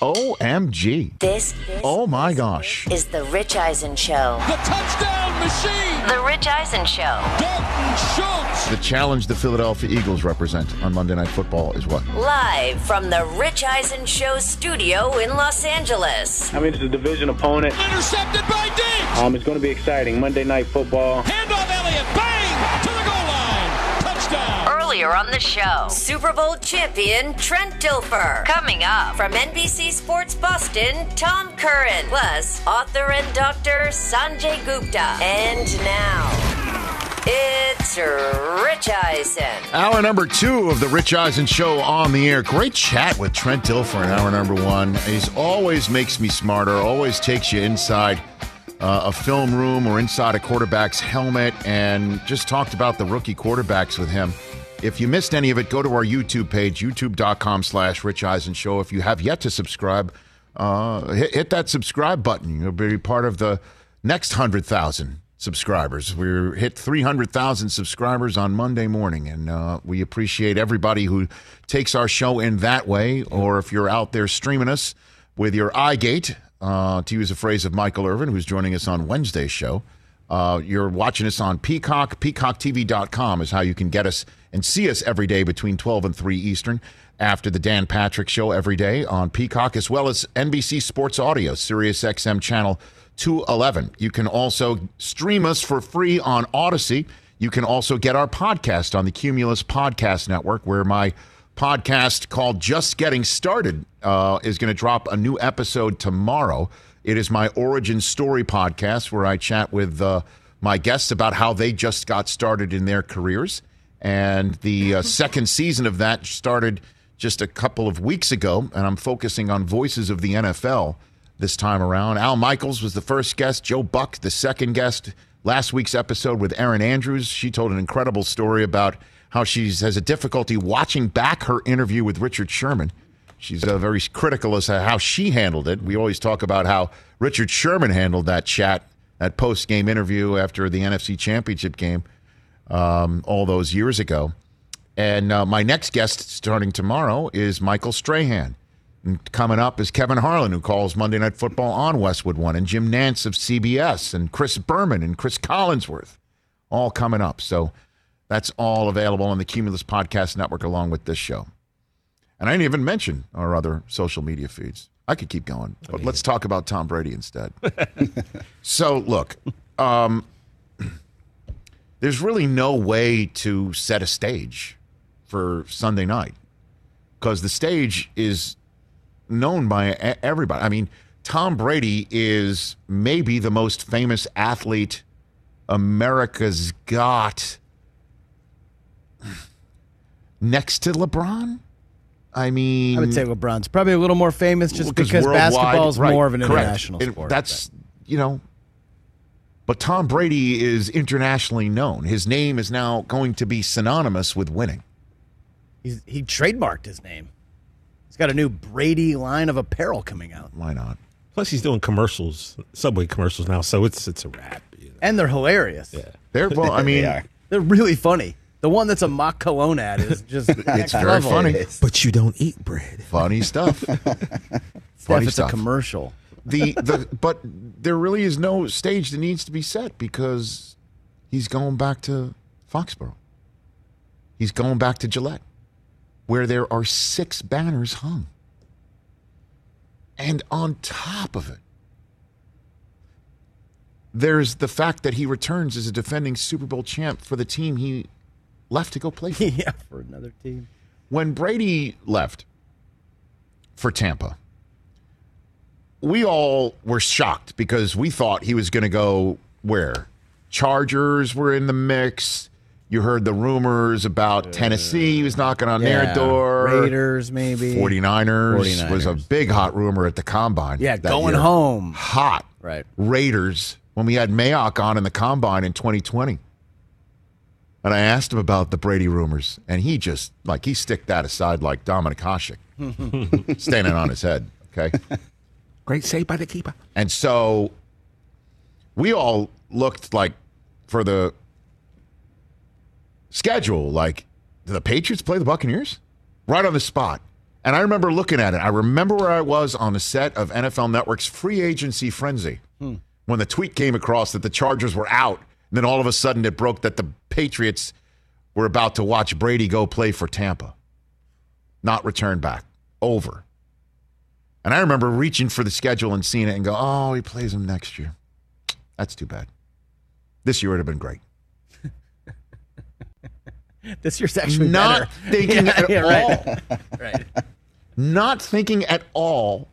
OMG. This Oh my gosh. is the Rich Eisen Show. The touchdown machine. The Rich Eisen Show. Dalton Schultz. The challenge the Philadelphia Eagles represent on Monday Night Football is what? Live from the Rich Eisen Show studio in Los Angeles. I mean, it's a division opponent. Intercepted by Diggs. Um, it's going to be exciting. Monday Night Football. Hand Handoff Elliott. Bang. Earlier on the show, Super Bowl champion Trent Dilfer. Coming up from NBC Sports Boston, Tom Curran. Plus, author and doctor Sanjay Gupta. And now, it's Rich Eisen. Hour number two of the Rich Eisen Show on the air. Great chat with Trent Dilfer in hour number one. He's always makes me smarter, always takes you inside uh, a film room or inside a quarterback's helmet and just talked about the rookie quarterbacks with him. If you missed any of it, go to our YouTube page, youtube.com slash Rich Eisen Show. If you have yet to subscribe, uh, hit, hit that subscribe button. You'll be part of the next 100,000 subscribers. We're hit 300,000 subscribers on Monday morning, and uh, we appreciate everybody who takes our show in that way. Or if you're out there streaming us with your iGate, uh, to use a phrase of Michael Irvin, who's joining us on Wednesday's show, uh, you're watching us on Peacock. PeacockTV.com is how you can get us and see us every day between 12 and 3 Eastern after the Dan Patrick Show every day on Peacock, as well as NBC Sports Audio, Sirius XM Channel 211. You can also stream us for free on Odyssey. You can also get our podcast on the Cumulus Podcast Network, where my podcast called Just Getting Started uh, is going to drop a new episode tomorrow. It is my origin story podcast where I chat with uh, my guests about how they just got started in their careers. And the uh, second season of that started just a couple of weeks ago, and I'm focusing on voices of the NFL this time around. Al Michaels was the first guest, Joe Buck, the second guest. Last week's episode with Erin Andrews, she told an incredible story about how she has a difficulty watching back her interview with Richard Sherman. She's uh, very critical as to how she handled it. We always talk about how Richard Sherman handled that chat, that post game interview after the NFC Championship game um, all those years ago. And uh, my next guest starting tomorrow is Michael Strahan. And coming up is Kevin Harlan, who calls Monday Night Football on Westwood One, and Jim Nantz of CBS, and Chris Berman and Cris Collinsworth, all coming up. So that's all available on the Cumulus Podcast Network along with this show. And I didn't even mention our other social media feeds. I could keep going, but let's talk about Tom Brady instead. so, look, um, there's really no way to set a stage for Sunday night because the stage is known by everybody. I mean, Tom Brady is maybe the most famous athlete America's got next to LeBron. I mean, I would say LeBron's probably a little more famous just because basketball is right, more of an correct. international It- sport. That's you know, but Tom Brady is internationally known. His name is now going to be synonymous with winning. He's, he trademarked his name. He's got a new Brady line of apparel coming out, Why not? Plus, he's doing commercials, Subway commercials now, so it's it's a wrap. you know. and they're hilarious. Yeah. There, well, I mean, They're really funny. The one that's a mock cologne ad is just it's very funny, But you don't eat bread. funny stuff. Steph, funny it's stuff. a commercial. The the but there really is no stage that needs to be set because he's going back to Foxborough. He's going back to Gillette. where there are six banners hung. And on top of it, there's the fact that he returns as a defending Super Bowl champ for the team he left to go play for. yeah, for another team. When Brady left for Tampa, we all were shocked because we thought he was going to go where? Chargers were in the mix. You heard the rumors about Tennessee. He was knocking on their door. Raiders, maybe. 49ers, was a big hot rumor at the combine. Yeah, going year. home. Hot. Right. Raiders when we had Mayock on in the combine in 2020. And I asked him about the Brady rumors, and he just like he sticked that aside like Dominik Hasek, standing on his head. Okay. Great save by the keeper. And so we all looked like for the schedule, like, do the Patriots play the Buccaneers? Right on the spot. And I remember looking at it. I remember where I was on the set of NFL Network's free agency frenzy hmm. when the tweet came across that the Chargers were out. And then all of a sudden it broke that the Patriots were about to watch Brady go play for Tampa. Not return back. Over. And I remember reaching for the schedule and seeing it and go, oh, he plays him next year. That's too bad. This year would have been great. This year's actually Not better. thinking Yeah, at yeah, all. right. right. Not thinking at all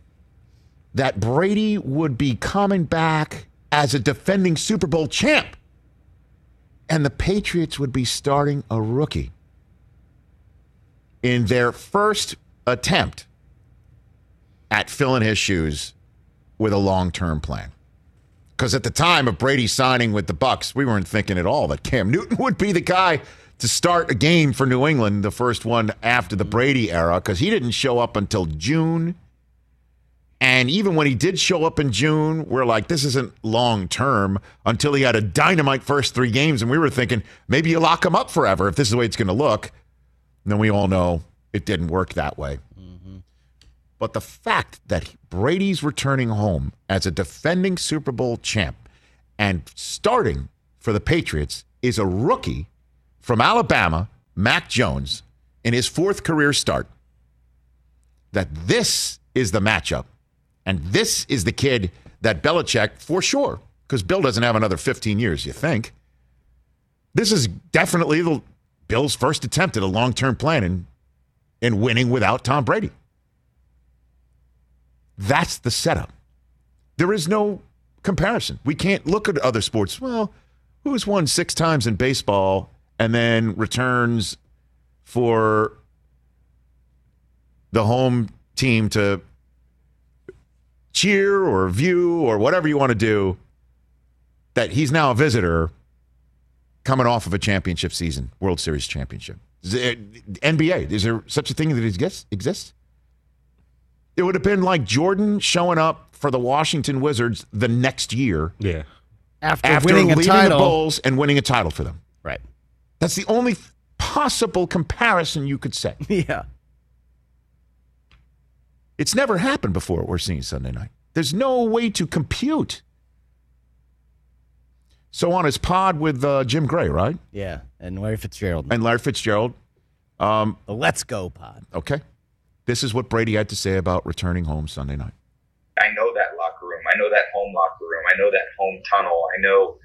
that Brady would be coming back as a defending Super Bowl champ. And the Patriots would be starting a rookie in their first attempt at filling his shoes with a long-term plan. Because at the time of Brady signing with the Bucs, we weren't thinking at all that Cam Newton would be the guy to start a game for New England, the first one after the Brady era, because he didn't show up until June. And even when he did show up in June, we're like, this isn't long term until he had a dynamite first three games. And we were thinking, maybe you lock him up forever if this is the way it's going to look. And then we all know it didn't work that way. But the fact that Brady's returning home as a defending Super Bowl champ and starting for the Patriots is a rookie from Alabama, Mac Jones, in his fourth career start. That this is the matchup. And this is the kid that Belichick, for sure, because Bill doesn't have another 15 years, you think. This is definitely the Bill's first attempt at a long term plan in, in winning without Tom Brady. That's the setup. There is no comparison. We can't look at other sports. Well, who's won six times in baseball and then returns for the home team to cheer or view or whatever you want to do that he's now a visitor coming off of a championship season, World Series championship. It- eh, NBA, is there such a thing that exists? exists? It would have been like Jordan showing up for the Washington Wizards the next year Yeah. After, after winning a title. the Bulls and winning a title for them. Right. That's the only possible comparison you could say. Yeah. It's never happened before. We're seeing Sunday night. There's no way to compute. So on his pod with uh, Jim Gray, right, Yeah. And Larry Fitzgerald. and Larry Fitzgerald. Um, the Let's Go pod. okay, this is what Brady had to say about returning home Sunday night. I know that locker room. I know that home locker room. I know that home tunnel. I know,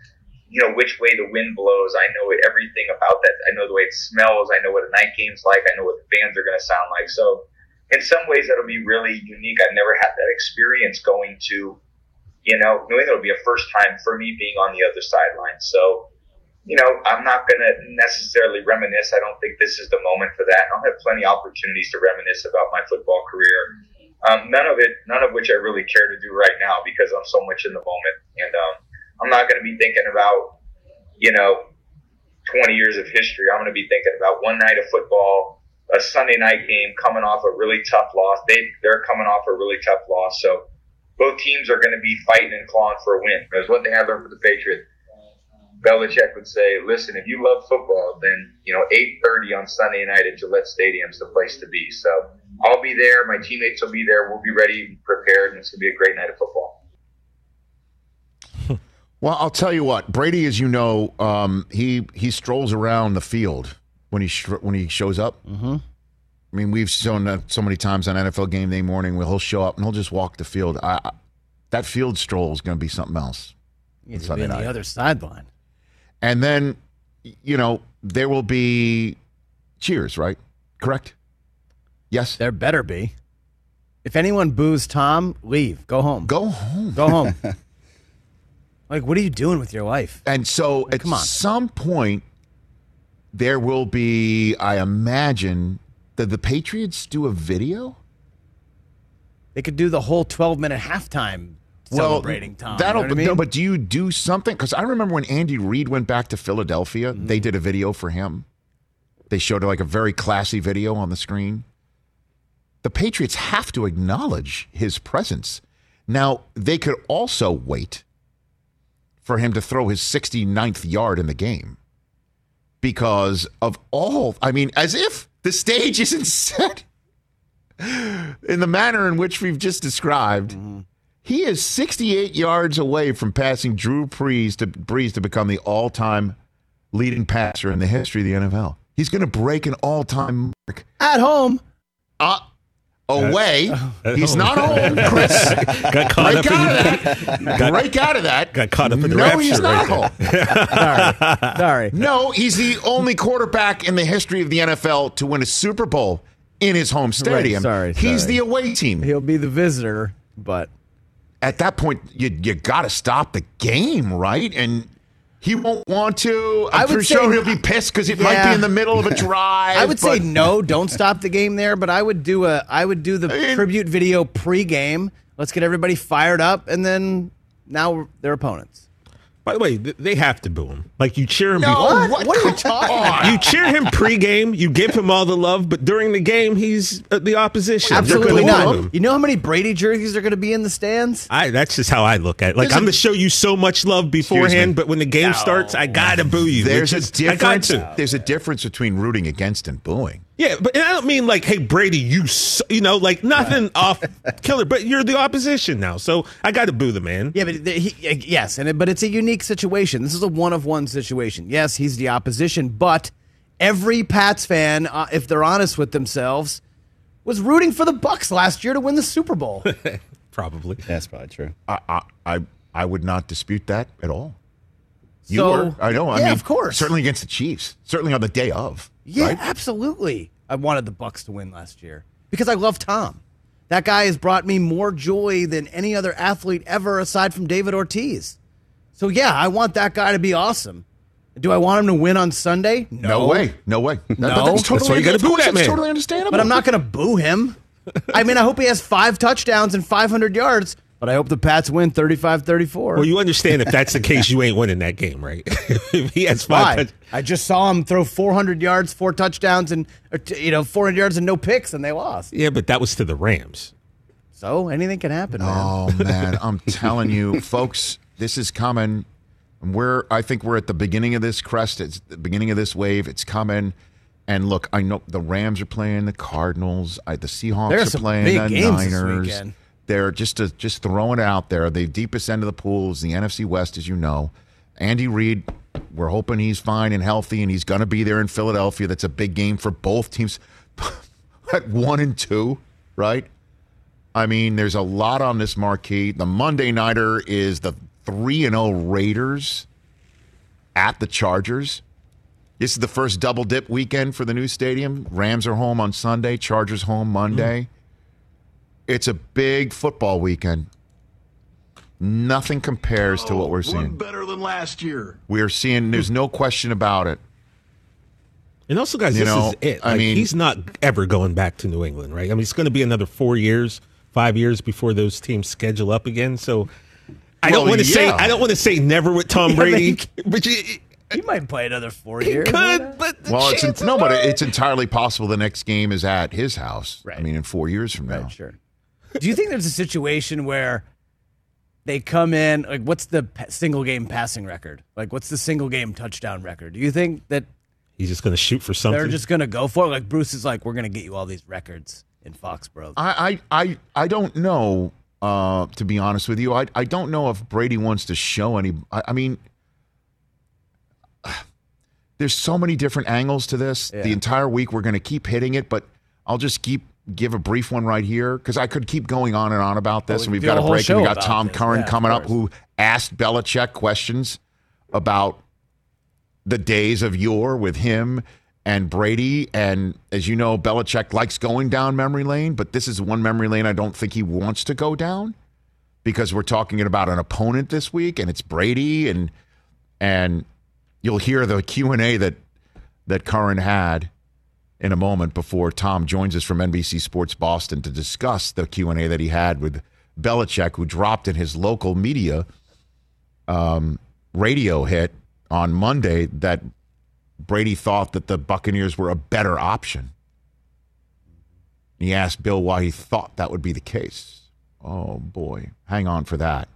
you know, which way the wind blows. I know everything about that. I know the way it smells. I know what a night game's like. I know what the fans are going to sound like. So, in some ways, that'll be really unique. I've never had that experience going to, you know, New England will be a first time for me being on the other sideline. So, you know, I'm not going to necessarily reminisce. I don't think this is the moment for that. I'll have plenty of opportunities to reminisce about my football career. Um, none of it, none of which I really care to do right now because I'm so much in the moment, and um, I'm not going to be thinking about, you know, 20 years of history. I'm going to be thinking about one night of football, a Sunday night game, coming off a really tough loss. They they're coming off a really tough loss, so both teams are going to be fighting and clawing for a win. There's one thing I learned from the Patriots. Belichick would say, "Listen, if you love football, then you know 8:30 on Sunday night at Gillette Stadium is the place to be." So I'll be there. My teammates will be there. We'll be ready, and prepared, and it's gonna be a great night of football. Well, I'll tell you what, Brady, as you know, um, he he strolls around the field when he sh- when he shows up. Mm-hmm. I mean, we've shown that so many times on NFL game day morning where he'll show up and he'll just walk the field. I, I, that field stroll is going to be something else. He's Sunday been the other sideline. And then, you know, there will be cheers, right? Correct? Yes. There better be. If anyone boos Tom, leave. Go home. Go home. Go home. like, what are you doing with your life? And so at come on. some point, there will be, I imagine, that the Patriots do a video? They could do the whole 12 minute halftime celebrating Tom. That'll, you know I mean? no, but do you do something? Because I remember when Andy Reid went back to Philadelphia, Mm-hmm. they did a video for him. They showed like a very classy video on the screen. The Patriots have to acknowledge his presence. Now, they could also wait for him to throw his 69th yard in the game because of all, I mean, as if the stage isn't set in the manner in which we've just described. He is 68 yards away from passing Drew Brees to Brees to become the all-time leading passer in the history of the NFL. He's going to break an all-time mark. At home. Uh, away. At He's home. not home, Chris. Got caught break up out in of that. Got- break out of that. got caught up in the no, rapture he's not right home. Sorry. Sorry. No, he's the only quarterback in the history of the NFL to win a Super Bowl in his home stadium. sorry, sorry. He's the away team. He'll be the visitor, but at that point, you you got to stop the game, right? And he won't want to. I'm I say- sure he'll be pissed because it might be in the middle of a drive. I would say no, don't stop the game there, but I would do a I would do the mean- tribute video pre-game. Let's get everybody fired up and then now their opponents. By the way, th- they have to boo him. Like you cheer him. No, before- what, What are you talking on. You cheer him pregame. You give him all the love, but during the game, he's uh, the opposition. Absolutely not. him. You know how many Brady jerseys are going to be in the stands? I, that's just how I look at it. Like There's I'm a- gonna show you so much love beforehand, but when the game starts, I gotta boo you. There's a It's just- I got difference. to. There's a difference between rooting against and booing. Yeah, but and I don't mean like, hey Brady, you, s you know, like nothing off killer, but you're the opposition now, so I got to boo the man. Yeah, but he, yes, and it, but it's a unique situation. This is a one of one situation. Yes, he's the opposition, but every Pats fan, uh, if they're honest with themselves, was rooting for the Bucs last year to win the Super Bowl. Probably. That's probably true. I I I, I would not dispute that at all. You So- were. I know. I Yeah, mean, of course. Certainly against the Chiefs. Certainly on the day of. Yeah, right? absolutely. I wanted the Bucs to win last year because I love Tom. That guy has brought me more joy than any other athlete ever aside from David Ortiz. So yeah, I want that guy to be awesome. Do I want him to win on Sunday? No way. No way. No. But That's totally, why you gotta boo that that's man. totally understandable. But I'm not going to boo him. I mean, I hope he has five touchdowns and 500 yards, but I hope the Pats win 35-34. Well, you understand if that's the case, you ain't winning that game, right? if he has Why? five, touch- I just saw him throw 400 yards, four touchdowns, and you know 400 yards and no picks, and they lost. yeah, but that was to the Rams. So anything can happen. Oh man, I'm telling you, folks, this is coming. We're I think we're at the beginning of this crest. It's the beginning of this wave. It's coming. And look, I know the Rams are playing the Cardinals. I, the Seahawks There are are playing the games this Niners. They're just to, just throwing it out there. The deepest end of the pool is the NFC West, as you know. Andy Reid, we're hoping he's fine and healthy, and he's going to be there in Philadelphia. That's a big game for both teams. At one and two, right? I mean, there's a lot on this marquee. The Monday nighter is the 3 and 0 Raiders at the Chargers. This is the first double dip weekend for the new stadium. Rams are home on Sunday, Chargers home Monday. Mm. It's a big football weekend. Nothing compares to what oh, we're seeing. better than last year. We're seeing there's no question about it. And also, guys, You this know, is it. I mean- he's not ever going back to New England, right? I mean, it's going to be another four years, five years before those teams schedule up again. So, I don't want to say. I don't want to say never with Tom Yeah, Brady, but but you, He might play another four he years. could. But the Well, it's chances no, but it's entirely possible the next game is at his house. I mean, in four years from now. Right, sure. Do you think there's a situation where they come in like what's the single game passing record? Like what's the single game touchdown record? Do you think that he's just going to shoot for something. they're just going to go for it? Like Bruce is like we're going to get you all these records in Foxborough. I, I, I, I don't know. Uh, to be honest with you, I, I don't know if Brady wants to show any. I, I mean, there's so many different angles to this. The entire week we're going to keep hitting it, but I'll just keep give a brief one right here because I could keep going on and on about this, Well, and we we've got a a break. And we got Tom this. Curran Yeah, coming up who asked Belichick questions about the days of yore with him and Brady. And as you know, Belichick likes going down memory lane, but this is one memory lane I don't think he wants to go down because we're talking about an opponent this week, and it's Brady, and and you'll hear the Q and A that that Curran had in a moment before Tom joins us from NBC Sports Boston to discuss the Q and A that he had with Belichick, who dropped in his local media um, radio hit on Monday that Brady thought that the Buccaneers were a better option. He asked Bill why he thought that would be the case. Oh boy, hang on for that.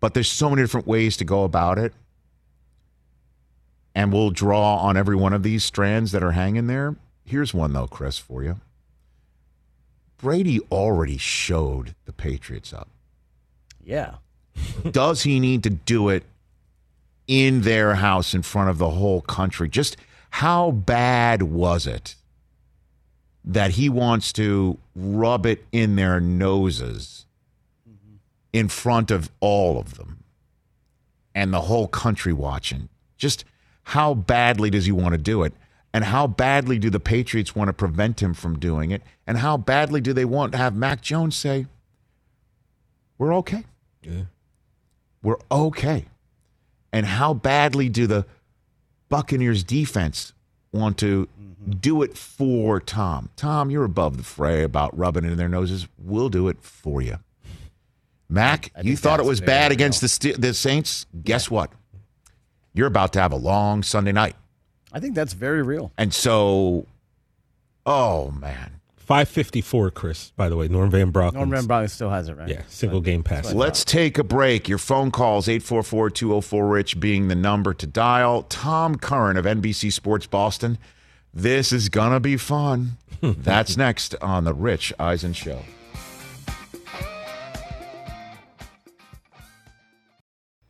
But there's so many different ways to go about it. And we'll draw on every one of these strands that are hanging there. Here's one, though, Chris, for you. Brady already showed the Patriots up. Yeah. Does he need to do it in their house in front of the whole country? Just how bad was it that he wants to rub it in their noses in front of all of them and the whole country watching? Just how badly does he want to do it? And how badly do the Patriots want to prevent him from doing it? And how badly do they want to have Mac Jones say, We're okay? Yeah. We're okay. And how badly do the Buccaneers defense want to do it for Tom? Tom, you're above the fray about rubbing it in their noses. We'll do it for you. Mac, I you thought it was bad against the, the Saints? Guess what? You're about to have a long Sunday night. I think that's very real. And so, oh, man. 554, Chris, by the way. Norm Van Broek. Norman Van Brocklin still has it, right? Yeah, single game pass. Let's take a break. Your phone calls 844-204-RICH being the number to dial. Tom Curran of NBC Sports Boston. This is going to be fun. That's next on the Rich Eisen Show.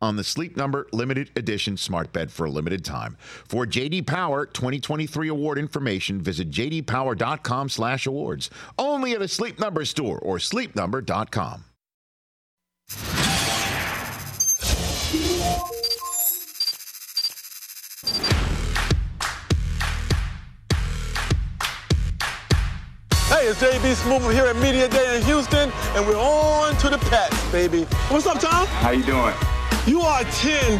on the Sleep Number limited edition smart bed for a limited time. For JD Power 2023 award information, visit jdpower.com/awards. Only at a Sleep Number store or sleepnumber.com. Hey, it's JB Smoove here at Media Day in Houston, and we're on to the Pats, baby. What's up, Tom? How you doing? You are 10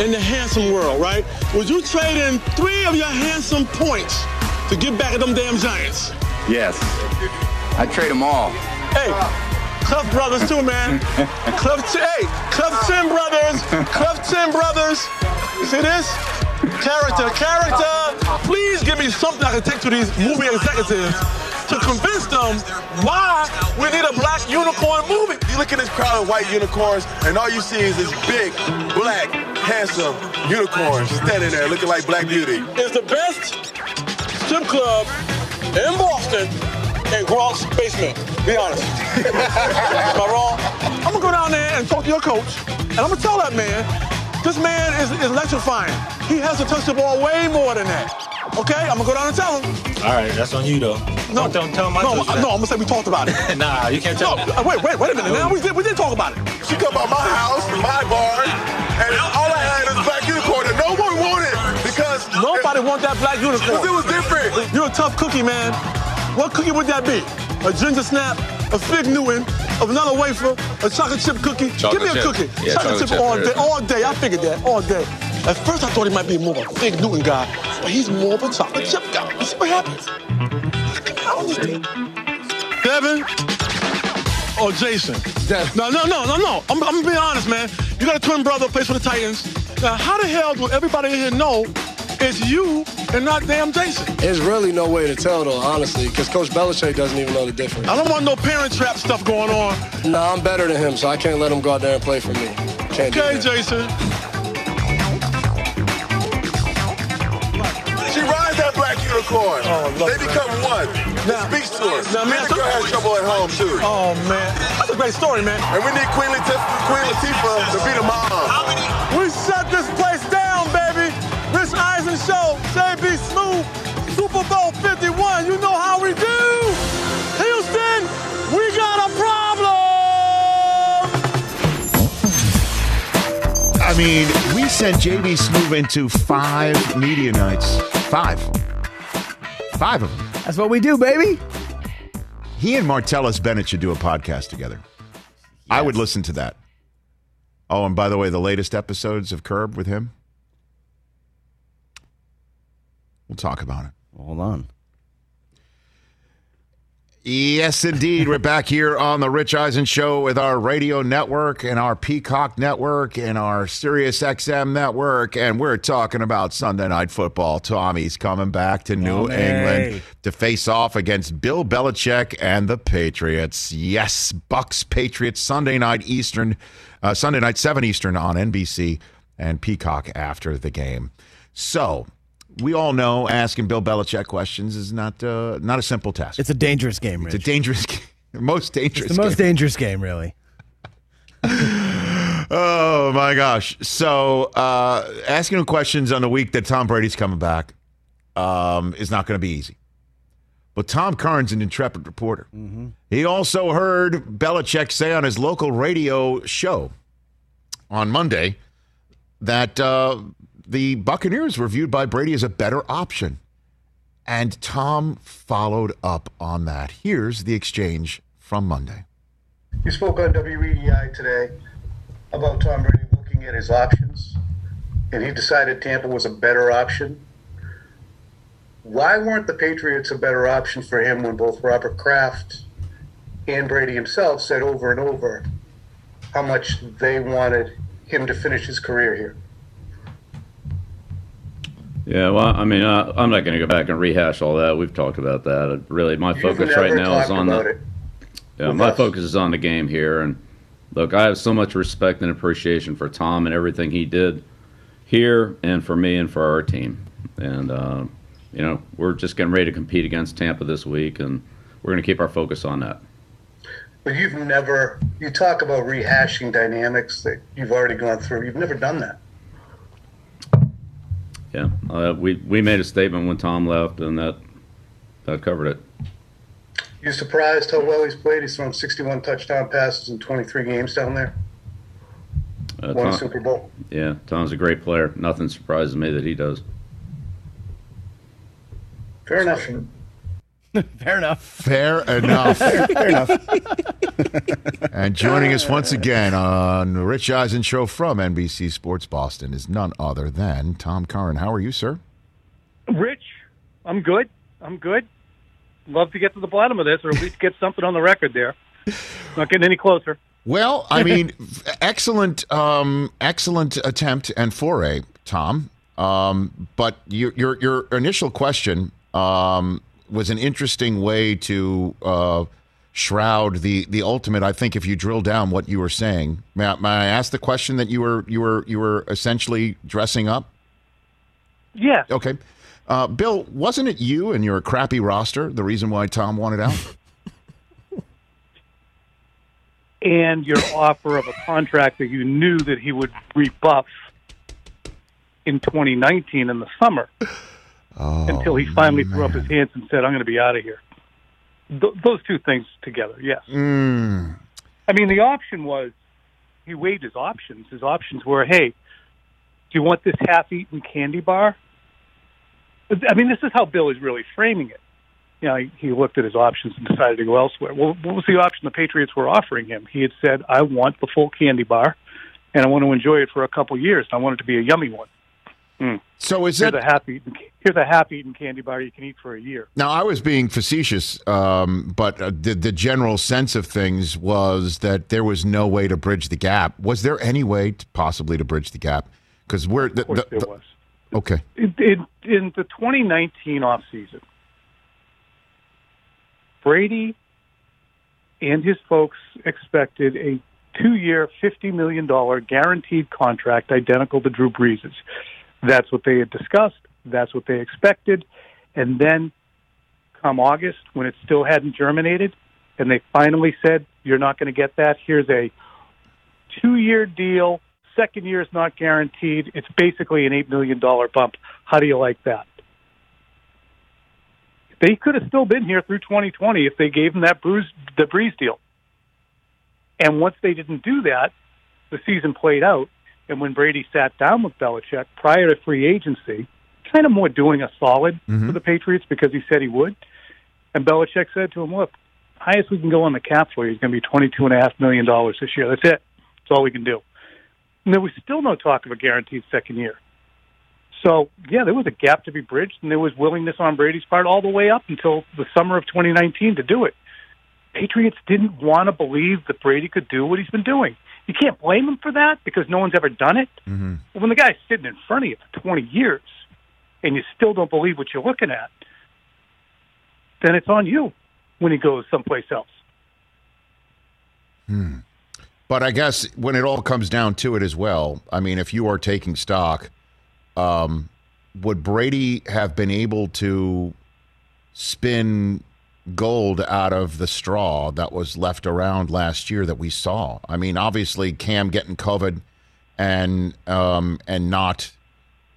in the handsome world, right? Would you trade in three of your handsome points to get back at them damn Giants? Yes. I trade them all. Hey, Clef Brothers too, man. Clef, hey, Clef Chin Brothers. Clef Chin Brothers. You see this? Character, character. Please give me something I can take to these movie executives to convince them why we need a black unicorn movie. You look at this crowd of white unicorns, and all you see is this big, black, handsome unicorn standing there looking like Black Beauty. It's the best strip club in Boston in Gronk's basement. Be honest. Am I wrong? I'm gonna go down there and talk to your coach, and I'm gonna tell that man, this man is, is electrifying. He has to touch the ball way more than that. Okay, I'm gonna go down and tell him. All right, that's on you though. No, don't, don't tell him I no, told you no. I'm gonna say we talked about it. nah, you can't tell No, him. uh, wait, wait, wait a minute. Now we did, we did talk about it. She come by my house, my bar, and all I had is black unicorn that no one wanted it because Nobody want that black unicorn. Because it was different. You're a tough cookie, man. What cookie would that be? A ginger snap, a fig Newton, a vanilla wafer, a chocolate chip cookie? Chocolate Give me a chip. cookie. Yeah, chocolate, chocolate chip, chip, all day, all day. I figured that all day. At first, I thought he might be more of a fig Newton guy, but he's more of a chocolate chip guy. You see what happens? I don't understand. Devin or Jason? Devin. No, no, no, no, no. I'm, I'm gonna be honest, man. You got a twin brother who plays for the Titans. Now, how the hell do everybody in here know it's you and not damn Jason? There's really no way to tell, though, honestly, because Coach Belichick doesn't even know the difference. I don't want no parent trap stuff going on. Nah, I'm better than him, so I can't let him go out there and play for me. Can't do Okay, that. Jason. Black unicorn. Oh, they become one. It speaks to us. Now, man, Now, the girl has trouble at home too. Oh man, that's a great story, man. And we need Queen Latifah, Queen Latifah to be the mom. We shut this place down, baby. Rich Eisen Show, JB Smoove, Super Bowl 51. You know how we do. Houston, we got a problem. I mean, we sent JB Smoove into five media nights. Five. Five of them. That's what we do, baby. He and Martellus Bennett should do a podcast together. I would listen to that. Oh, and by the way, the latest episodes of Curb with him. We'll talk about it. Hold on. Yes, indeed. We're back here on the Rich Eisen Show with our radio network and our Peacock network and our Sirius XM network. And we're talking about Sunday Night Football. Tommy's coming back to New Tommy. England to face off against Bill Belichick and the Patriots. Yes, Bucs Patriots Sunday night Eastern, uh, Sunday night 7 Eastern on NBC and Peacock after the game. So, we all know asking Bill Belichick questions is not uh, not a simple task. It's a dangerous game, Rich. It's a dangerous game. Most dangerous It's the most game. dangerous game, really. Oh my gosh. So uh, asking him questions on the week that Tom Brady's coming back um, is not going to be easy. But Tom Curran's an intrepid reporter. He also heard Belichick say on his local radio show on Monday that uh, the Buccaneers were viewed by Brady as a better option. And Tom followed up on that. Here's the exchange from Monday. You spoke on WEEI today about Tom Brady looking at his options, and he decided Tampa was a better option. Why weren't the Patriots a better option for him when both Robert Kraft and Brady himself said over and over how much they wanted him to finish his career here? Yeah, well, I mean, uh, I'm not going to go back and rehash all that. We've talked about that. Really, my You've focus right now is on the. it. Yeah, my us. focus is on the game here, and look, I have so much respect and appreciation for Tom and everything he did here, and for me and for our team. And uh, you know, we're just getting ready to compete against Tampa this week, and we're going to keep our focus on that. But you've never, you talk about rehashing dynamics that you've already gone through. You've never done that. Yeah, uh, we we made a statement when Tom left, and that that covered it. You surprised how well he's played? He's thrown 61 touchdown passes in 23 games down there. Uh, Won a Tom- Super Bowl. Yeah, Tom's a great player. Nothing surprises me that he does. Fair enough. Fair enough. Fair enough. Fair enough. And joining us once again on the Rich Eisen Show from NBC Sports Boston is none other than Tom Curran. How are you, sir? Rich, I'm good. I'm good. Love to get to the bottom of this, or at least get something on the record there. Not getting any closer. Well, I mean, excellent, um, excellent attempt and foray, Tom. Um, but your your your initial question um, was an interesting way to uh, shroud the the ultimate. I think if you drill down what you were saying, may I, may I ask the question that you were you were you were essentially dressing up? Yeah. Okay. Uh, Bill, wasn't it you and your crappy roster the reason why Tom wanted out? and your offer of a contract that you knew that he would rebuff in 2019 in the summer until he finally threw up his hands and said, I'm going to be out of here. Th- those two things together, yes. Mm. I mean, the option was he weighed his options. His options were, hey, do you want this half-eaten candy bar? I mean, this is how Bill is really framing it. You know, he, he looked at his options and decided to go elsewhere. Well, what was the option the Patriots were offering him? He had said, "I want the full candy bar, and I want to enjoy it for a couple years. And I want it to be a yummy one." Mm. So is here's that a half-eaten here's a half-eaten candy bar you can eat for a year? Now, I was being facetious, um, but uh, the, the general sense of things was that there was no way to bridge the gap. Was there any way to possibly to bridge the gap? Because we're the, Of course, the- there was. okay. In, the 2019 offseason, Brady and his folks expected a two-year, $50 million guaranteed contract identical to Drew Brees's. That's what they had discussed. That's what they expected. And then come August, when it still hadn't germinated, and they finally said, you're not going to get that, here's a two-year deal. Second year is not guaranteed. It's basically an $8 million bump. How do you like that? They could have still been here through 2020 if they gave them that Bruce, the Brees deal. And once they didn't do that, the season played out. And when Brady sat down with Belichick prior to free agency, kind of more doing a solid for mm-hmm. the Patriots because he said he would. And Belichick said to him, "Look, highest we can go on the cap for you is going to be twenty-two and a half million dollars this year. That's it. That's all we can do." And there was still no talk of a guaranteed second year. So yeah, there was a gap to be bridged, and there was willingness on Brady's part all the way up until the summer of 2019 to do it. Patriots didn't want to believe that Brady could do what he's been doing. You can't blame him for that because no one's ever done it. Mm-hmm. But when the guy's sitting in front of you for 20 years and you still don't believe what you're looking at, then it's on you when he goes someplace else. Hmm. But I guess when it all comes down to it as well, I mean, if you are taking stock, um, would Brady have been able to spin gold out of the straw that was left around last year that we saw? I mean, obviously Cam getting COVID and um, and not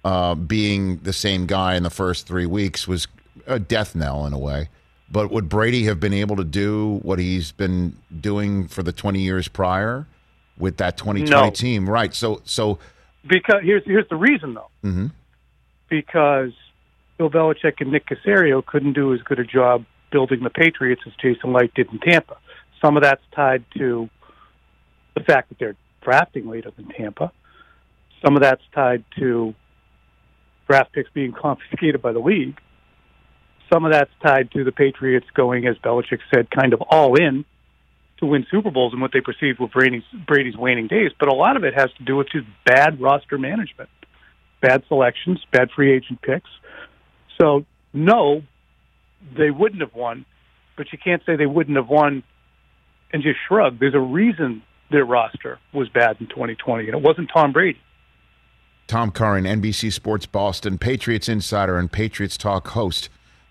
uh, being the same guy in the first three weeks was a death knell in a way. But would Brady have been able to do what he's been doing for the 20 years prior with that 2020 No. team? Right. So, so, Because here's here's the reason though. mhm. because Bill Belichick and Nick Caserio couldn't do as good a job building the Patriots as Jason Licht did in Tampa. Some of that's tied to the fact that they're drafting later than Tampa. Some of that's tied to draft picks being confiscated by the league. Some of that's tied to the Patriots going, as Belichick said, kind of all in to win Super Bowls and what they perceived were Brady's, Brady's waning days. But a lot of it has to do with just bad roster management bad selections, bad free agent picks. So, no, they wouldn't have won, but you can't say they wouldn't have won and just shrug. There's a reason their roster was bad in 2020, and it wasn't Tom Brady. Tom Curran, NBC Sports Boston, Patriots insider and Patriots Talk host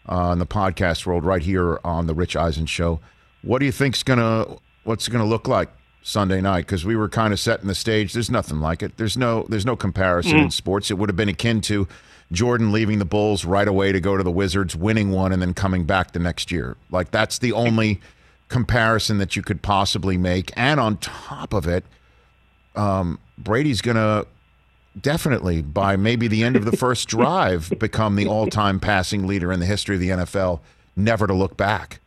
uh, on the podcast world right here on the Rich Eisen Show. What do you think's gonna what's it gonna look like Sunday night? Because we were kind of setting the stage. There's nothing like it. There's no there's no comparison in Mm. sports. It would have been akin to Jordan leaving the Bulls right away to go to the Wizards, winning one, and then coming back the next year. Like that's the only comparison that you could possibly make. And on top of it, um, Brady's gonna definitely by maybe the end of the first drive become the all-time passing leader in the history of the NFL never to look back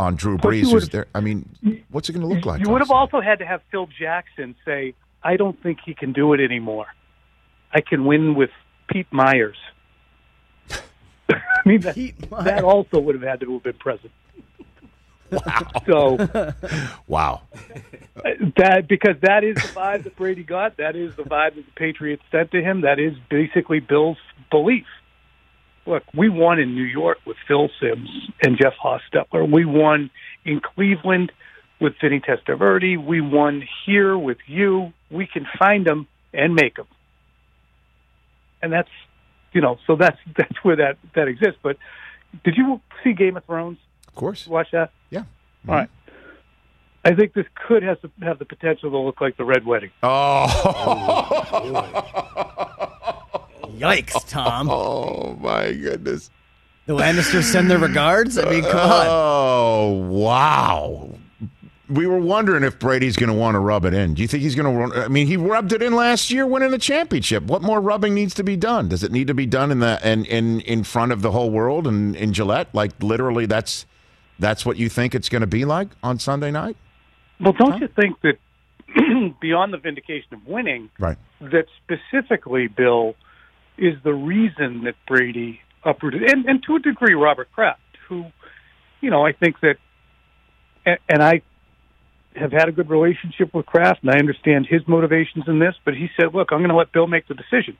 on Drew Brees who's would've- there I mean what's it going to look like you would have also had to have Phil Jackson say, I don't think he can do it anymore. I can win with Pete Myers. I mean, that, that also would have had to have been present. Wow. So wow that because that is the vibe that Brady got. That is the vibe that the Patriots sent to him. That is basically Bill's belief. Look, we won in New York with Phil Simms and Jeff Hostetler. We won in Cleveland with Vinny Testaverde. We won here with you. We can find them and make them. And that's, you know, so that's that's where that that exists. But did you see Game of Thrones? Of course. Watch that. Yeah. All right. I think this could have have the potential to look like the Red Wedding. Oh. Oh, Yikes, Tom. Oh my goodness. The Lannisters send their regards. I mean, come on. Oh wow. We were wondering if Brady's going to want to rub it in. Do you think he's going to? I mean, he rubbed it in last year, winning the championship. What more rubbing needs to be done? Does it need to be done in the in in, in front of the whole world and in Gillette? Like literally, that's that's what you think it's going to be like on Sunday night? Well, don't you think that beyond the vindication of winning, Right. that specifically, Bill, is the reason that Brady uprooted, and, and to a degree, Robert Kraft, who, you know, I think that, and, and I have had a good relationship with Kraft, and I understand his motivations in this, but he said, look, I'm going to let Bill make the decision.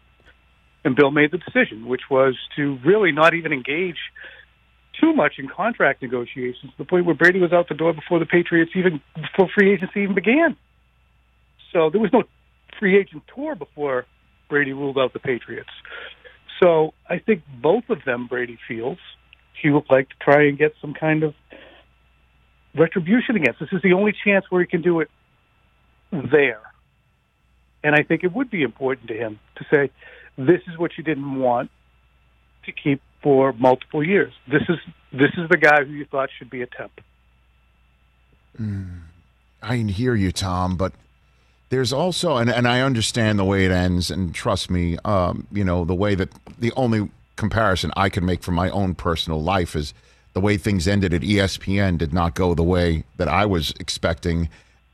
And Bill made the decision, which was to really not even engage too much in contract negotiations to the point where Brady was out the door before the Patriots even before free agency even began. So there was no free agent tour before Brady ruled out the Patriots. So I think both of them, Brady feels, he would like to try and get some kind of retribution against. This is the only chance where he can do it there. And I think it would be important to him to say, this is what you didn't want to keep for multiple years. This is this is the guy who you thought should be a temp. Hmm. I hear you, Tom, but there's also, and, and I understand the way it ends, and trust me, um, you know, the way that the only comparison I can make from my own personal life is the way things ended at ESPN did not go the way that I was expecting.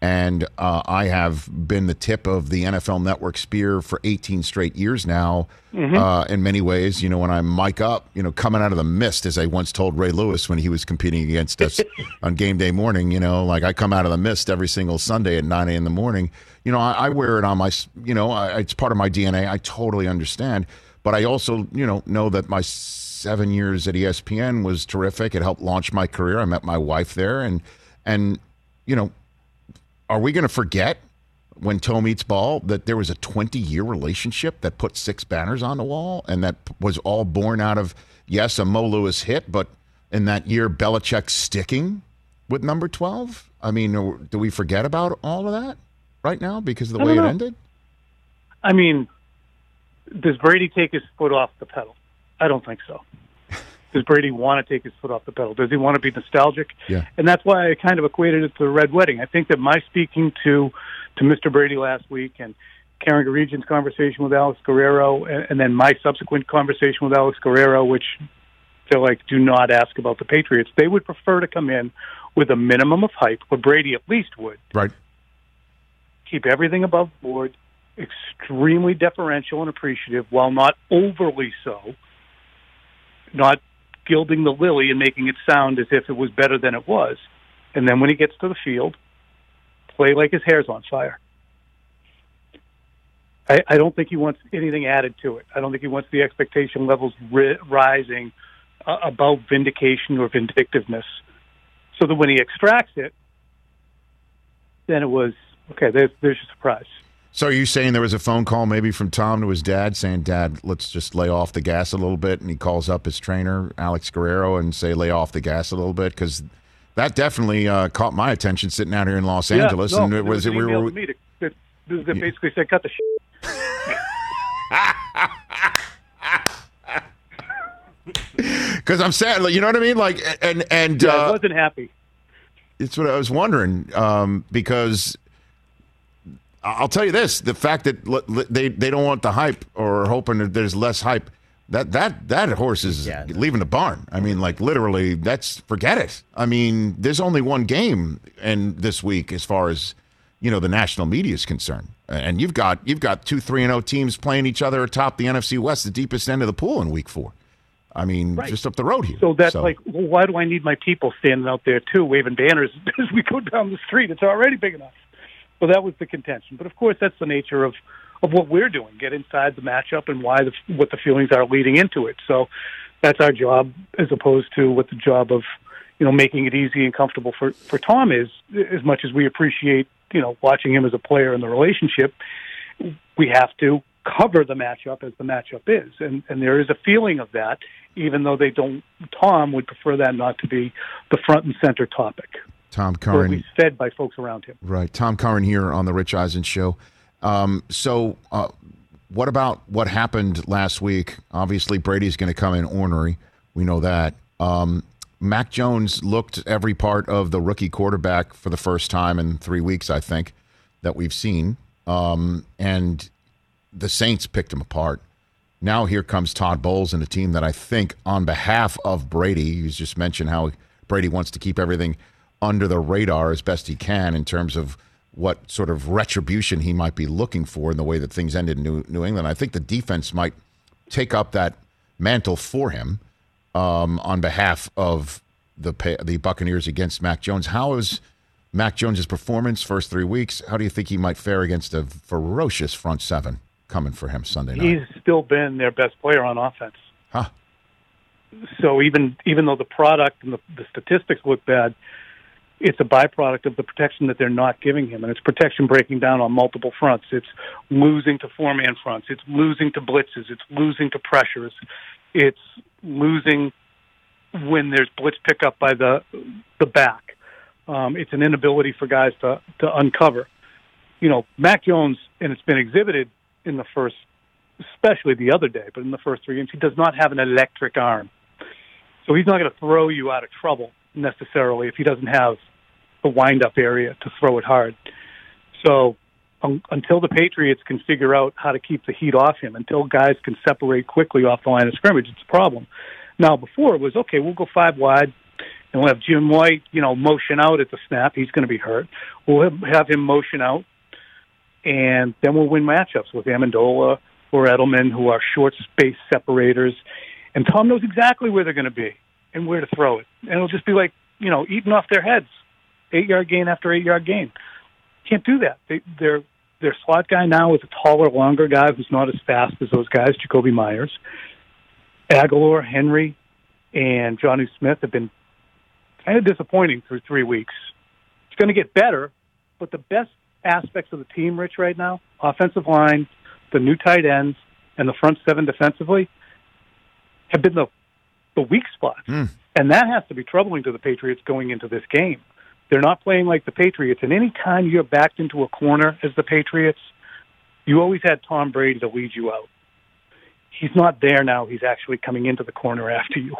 And uh, I have been the tip of the NFL Network spear for 18 straight years now. Mhm. Uh, in many ways, you know, when I mic up, you know, coming out of the mist, as I once told Ray Lewis when he was competing against us on game day morning, you know, like I come out of the mist every single Sunday at 9 a.m. in the morning. You know, I, I wear it on my, you know, I, it's part of my DNA. I totally understand. But I also, you know, know that my seven years at ESPN was terrific. It helped launch my career. I met my wife there. And, and, you know, are we going to forget when toe meets ball that there was a 20 year relationship that put six banners on the wall and that was all born out of yes a Mo Lewis hit, but in that year Belichick sticking with number 12? I mean, do we forget about all of that right now because of the way it ended? I mean, does Brady take his foot off the pedal? I don't think so. Does Brady want to take his foot off the pedal? Does he want to be nostalgic? Yeah. And that's why I kind of equated it to the Red Wedding. I think that my speaking to to Mr. Brady last week and Karen Guregian's conversation with Alex Guerrero, and, and then my subsequent conversation with Alex Guerrero, which feel like do not ask about the Patriots. They would prefer to come in with a minimum of hype, or Brady at least would Right. keep everything above board, extremely deferential and appreciative, while not overly so, not gilding the lily and making it sound as if it was better than it was. And then when he gets to the field, play like his hair's on fire. I, I don't think he wants anything added to it. I don't think he wants the expectation levels ri- rising uh, about vindication or vindictiveness. So that when he extracts it, then it was okay. There's there's your surprise. So are you saying there was a phone call maybe from Tom to his dad saying, Dad, let's just lay off the gas a little bit? And he calls up his trainer, Alex Guerrero, and say, lay off the gas a little bit? Because that definitely uh, caught my attention sitting out here in Los Yeah, Angeles. no, and it there was, an we were, me that, that, that basically said cut the shit. because I'm sad, you know what I mean? Like, and, and, Yeah, uh, I wasn't happy. It's what I was wondering um, because I'll tell you this: the fact that l- l- they they don't want the hype or hoping that there's less hype. That that that horse is leaving the barn. I mean, like literally, that's forget it. I mean, there's only one game and this week as far as you know the national media is concerned, and you've got you've got two three and zero teams playing each other atop the NFC West, the deepest end of the pool in week four. I mean, Right. just up the road here. So that's like, well, why do I need my people standing out there too, waving banners as we go down the street? It's already big enough. So that was the contention. But of course, that's the nature of of what we're doing: get inside the matchup and why the what the feelings are leading into it. So that's our job as opposed to what the job of you know making it easy and comfortable for for Tom is. As much as we appreciate you know watching him as a player in the relationship, we have to cover the matchup as the matchup is, and and there is a feeling of that, even though they don't. Tom would prefer that not to be the front and center topic. Tom Curran. fed by folks around him. Right. Tom Curran here on the Rich Eisen Show. Um, so, uh, what about what happened last week? Obviously, Brady's going to come in ornery. We know that. Um, Mac Jones looked every part of the rookie quarterback for the first time in three weeks, I think, that we've seen. Um, and the Saints picked him apart. Now here comes Todd Bowles and a team that I think, on behalf of Brady, he's just mentioned how Brady wants to keep everything under the radar as best he can in terms of what sort of retribution he might be looking for in the way that things ended in New, New England. I think the defense might take up that mantle for him um, on behalf of the the Buccaneers against Mac Jones. How is Mac Jones's performance first three weeks? How do you think he might fare against a ferocious front seven coming for him Sunday night? He's still been their best player on offense. Huh. So even even though the product and the, the statistics look bad, it's a byproduct of the protection that they're not giving him, and it's protection breaking down on multiple fronts. It's losing to four man fronts. It's losing to blitzes. It's losing to pressures. It's losing when there's blitz pickup by the the back. Um, it's an inability for guys to to uncover. You know, Mac Jones, and it's been exhibited in the first, especially the other day, but in the first three games, he does not have an electric arm. So he's not going to throw you out of trouble necessarily if he doesn't have the wind up area to throw it hard. So um, until the Patriots can figure out how to keep the heat off him, until guys can separate quickly off the line of scrimmage, it's a problem. Now before it was okay, we'll go five wide, and we'll have Jim White, you know, motion out at the snap. He's going to be hurt. We'll have him motion out, and then we'll win matchups with Amendola or Edelman, who are short space separators. And Tom knows exactly where they're going to be and where to throw it, and it'll just be like you know eating off their heads, eight yard gain after eight yard gain. Can't do that. They, their their slot guy now is a taller, longer guy who's not as fast as those guys, Jakobi Meyers. Agholor, Henry, and Jonnu Smith have been kind of disappointing through three weeks. It's going to get better, but the best aspects of the team, Rich, right now, offensive line, the new tight ends, and the front seven defensively, have been the the weak spots, hmm. and that has to be troubling to the Patriots going into this game. They're not playing like the Patriots, and any time you're backed into a corner as the Patriots, you always had Tom Brady to lead you out. He's not there now. He's actually coming into the corner after you.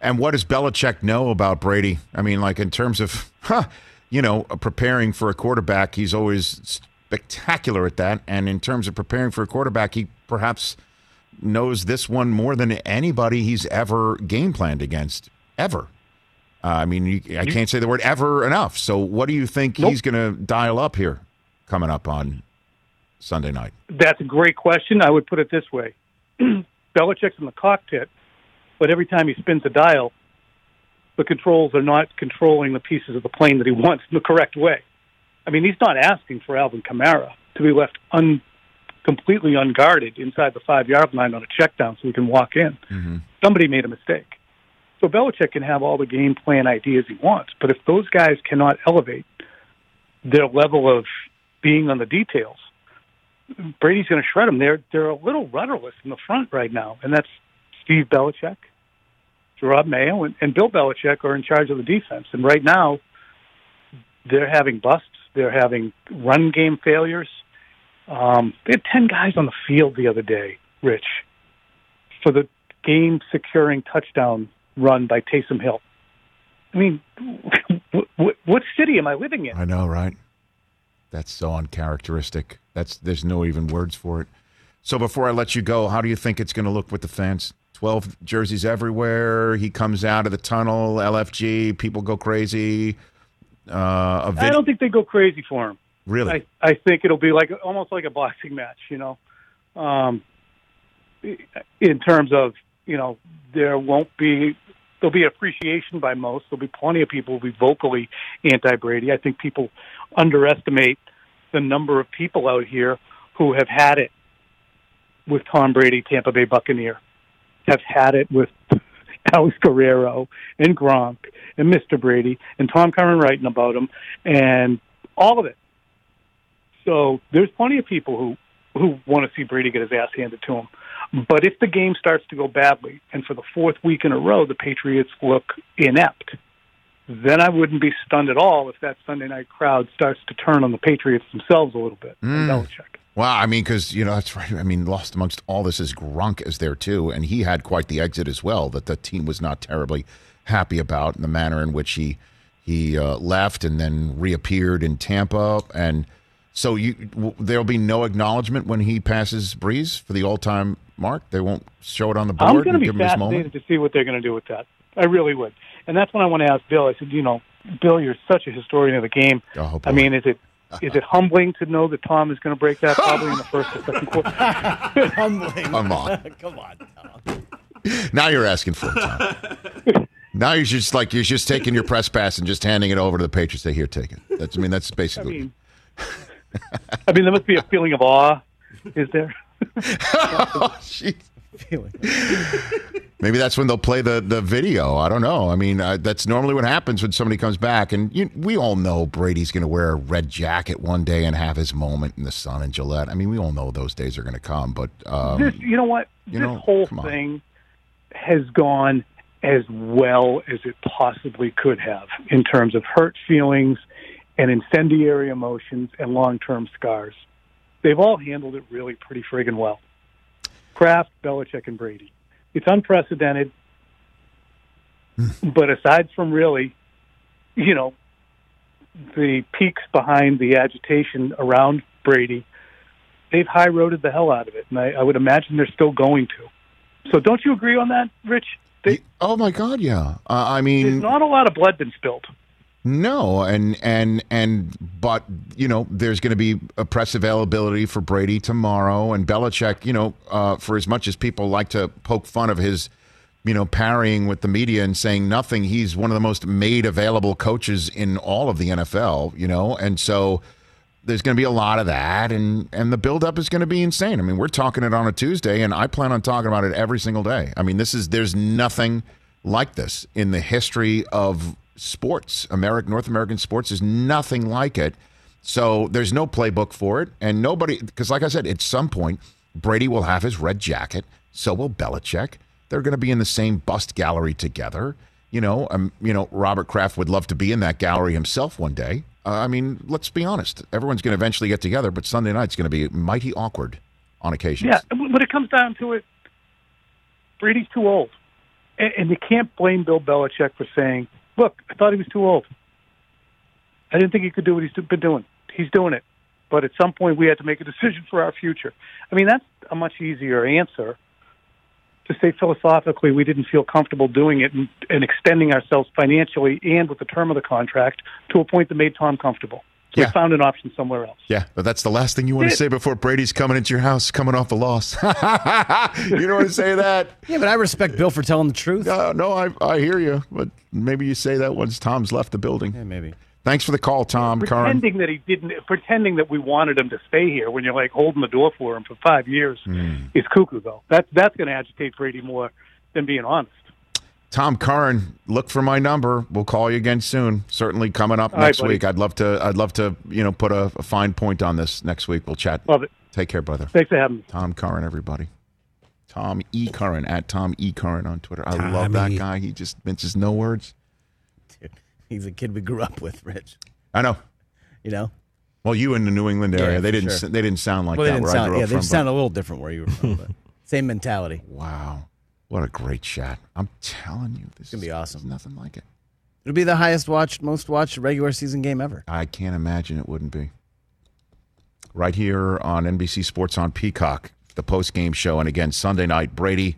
And what does Belichick know about Brady? I mean, like in terms of, huh, you know, preparing for a quarterback, he's always spectacular at that. And in terms of preparing for a quarterback, he perhaps knows this one more than anybody he's ever game planned against, ever. Uh, I mean, you, I can't say the word ever enough. So, what do you think he's going to dial up here coming up on Sunday night? That's a great question. I would put it this way Belichick's in the cockpit, but every time he spins a dial, the controls are not controlling the pieces of the plane that he wants in the correct way. I mean, he's not asking for Alvin Kamara to be left un, completely unguarded inside the five yard line on a check down so he can walk in. Mm-hmm. Somebody made a mistake. So Belichick can have all the game plan ideas he wants, but if those guys cannot elevate their level of being on the details, Brady's going to shred them. They're they're a little rudderless in the front right now, and that's Steve Belichick, Jerod Mayo, and, and Bill Belichick are in charge of the defense. And right now, they're having busts. They're having run game failures. Um, they had ten guys on the field the other day, Rich, for the game securing touchdown run by Taysom Hill. I mean, what, what city am I living in? I know, right? That's so uncharacteristic. That's there's no even words for it. So before I let you go, how do you think it's going to look with the fans? Twelve jerseys everywhere. He comes out of the tunnel. LFG. People go crazy. Uh, a vid- I don't think they go crazy for him. Really. I, I think it'll be like almost like a boxing match, you know. Um, in terms of you know, there won't be there'll be appreciation by most. There'll be plenty of people who'll be vocally anti Brady. I think people underestimate the number of people out here who have had it with Tom Brady, Tampa Bay Buccaneer. have had it with Alex Guerrero and Gronk and Mr. Brady and Tom Curran writing about him and all of it. So there's plenty of people who who want to see Brady get his ass handed to him. But if the game starts to go badly, and for the fourth week in a row the Patriots look inept, then I wouldn't be stunned at all if that Sunday night crowd starts to turn on the Patriots themselves a little bit. Mm. Belichick. Wow, I mean, because you know that's right. I mean, lost amongst all this is Gronk is there too, and he had quite the exit as well. That the team was not terribly happy about, and the manner in which he he uh, left and then reappeared in Tampa, and so you w- there'll be no acknowledgement when he passes Brees for the all-time mark. They won't show it on the board. I'm going to be give him his moment. fascinated to see what they're going to do with that. I really would. And that's when I want to ask Bill. I said, you know, Bill, you're such a historian of the game. Oh, I mean, is it is it humbling to know that Tom is going to break that probably in the first or second quarter? humbling. Come on. Come on. Now you're asking for it, Tom. now you're just like you're just taking your press pass and just handing it over to the Patriots. Say, here, take it. That's I mean, that's I basically. mean, I mean, there must be a feeling of awe, is there? Maybe that's when they'll play the, the video. I don't know. I mean, uh, that's normally what happens when somebody comes back. And you, we all know Brady's going to wear a red jacket one day and have his moment in the sun in Gillette. I mean, we all know those days are going to come. But um, this, you know what? you this know, whole thing has gone as well as it possibly could have in terms of hurt feelings and incendiary emotions and long-term scars. They've all handled it really pretty friggin' well. Kraft, Belichick, and Brady. It's unprecedented, but aside from really, you know, the peaks behind the agitation around Brady, they've high roaded the hell out of it, and I, I would imagine they're still going to. So, don't you agree on that, Rich? They, oh my God, yeah. Uh, I there's mean, not a lot of blood been spilled. No, and and and but you know, there's going to be a press availability for Brady tomorrow, and Belichick. You know, uh, for as much as people like to poke fun of his. You know, parrying with the media and saying nothing. He's one of the most made available coaches in all of the NFL, you know, and so there's going to be a lot of that, and and the buildup is going to be insane. I mean, we're talking it on a Tuesday, and I plan on talking about it every single day. I mean, this is there's nothing like this in the history of sports, American North American sports. is nothing like it. So there's no playbook for it, and nobody because, like I said, at some point Brady will have his red jacket. So will Belichick. They're going to be in the same bust gallery together. You know, um, you know, Robert Kraft would love to be in that gallery himself one day. Uh, I mean, let's be honest. Everyone's going to eventually get together, but Sunday night's going to be mighty awkward on occasion. Yeah, when it comes down to it, Brady's too old, and, and you can't blame Bill Belichick for saying, "Look, I thought he was too old. I didn't think he could do what he's been doing. He's doing it, but at some point we had to make a decision for our future." I mean, that's a much easier answer to say philosophically we didn't feel comfortable doing it and, and extending ourselves financially and with the term of the contract to a point that made Tom comfortable. So Yeah. we found an option somewhere else. Yeah, but that's the last thing you want to say before Brady's coming into your house, coming off a loss. you don't want to say that. Yeah, but I respect Bill for telling the truth. No, no, I, I hear you, but maybe you say that once Tom's left the building. Yeah, maybe. Thanks for the call, Tom. Curran. pretending that he didn't, pretending that we wanted him to stay here when you're like holding the door for him for five years Hmm. is cuckoo though. That's that's going to agitate Brady more than being honest. Tom Curran, look for my number. We'll call you again soon. Certainly coming up All right, next buddy. week. I'd love to. I'd love to. You know, put a, a fine point on this next week. We'll chat. Love it. Take care, brother. Thanks for having me. Tom Curran, everybody. Tom E. Curran at Tom E. Curran on Twitter. I love that guy. He just minces no words. Dude, He's a kid we grew up with, Rich. I know. You know? Well, you in the New England area, Yeah, they didn't. sure. They didn't sound like well, they that didn't I sound, grew yeah, up they from. sound but- a little different where you were from. But same mentality. Wow. What a great chat. I'm telling you, this It's gonna be is awesome. nothing like it. It'll be the highest watched, most watched regular season game ever. I can't imagine it wouldn't be. Right here on NBC Sports on Peacock, the post game show. And again, Sunday night, Brady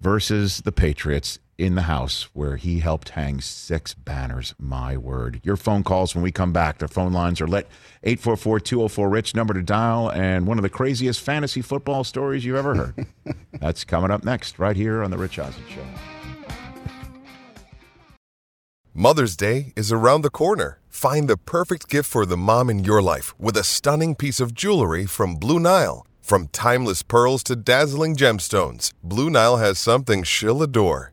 versus the Patriots in the house where he helped hang six banners. My word. Your phone calls when we come back. The phone lines are lit 844 204 Rich, number to dial, and one of the craziest fantasy football stories you've ever heard. That's coming up next, right here on The Rich Eisen Show. Mother's Day is around the corner. Find the perfect gift for the mom in your life with a stunning piece of jewelry from Blue Nile. From timeless pearls to dazzling gemstones, Blue Nile has something she'll adore.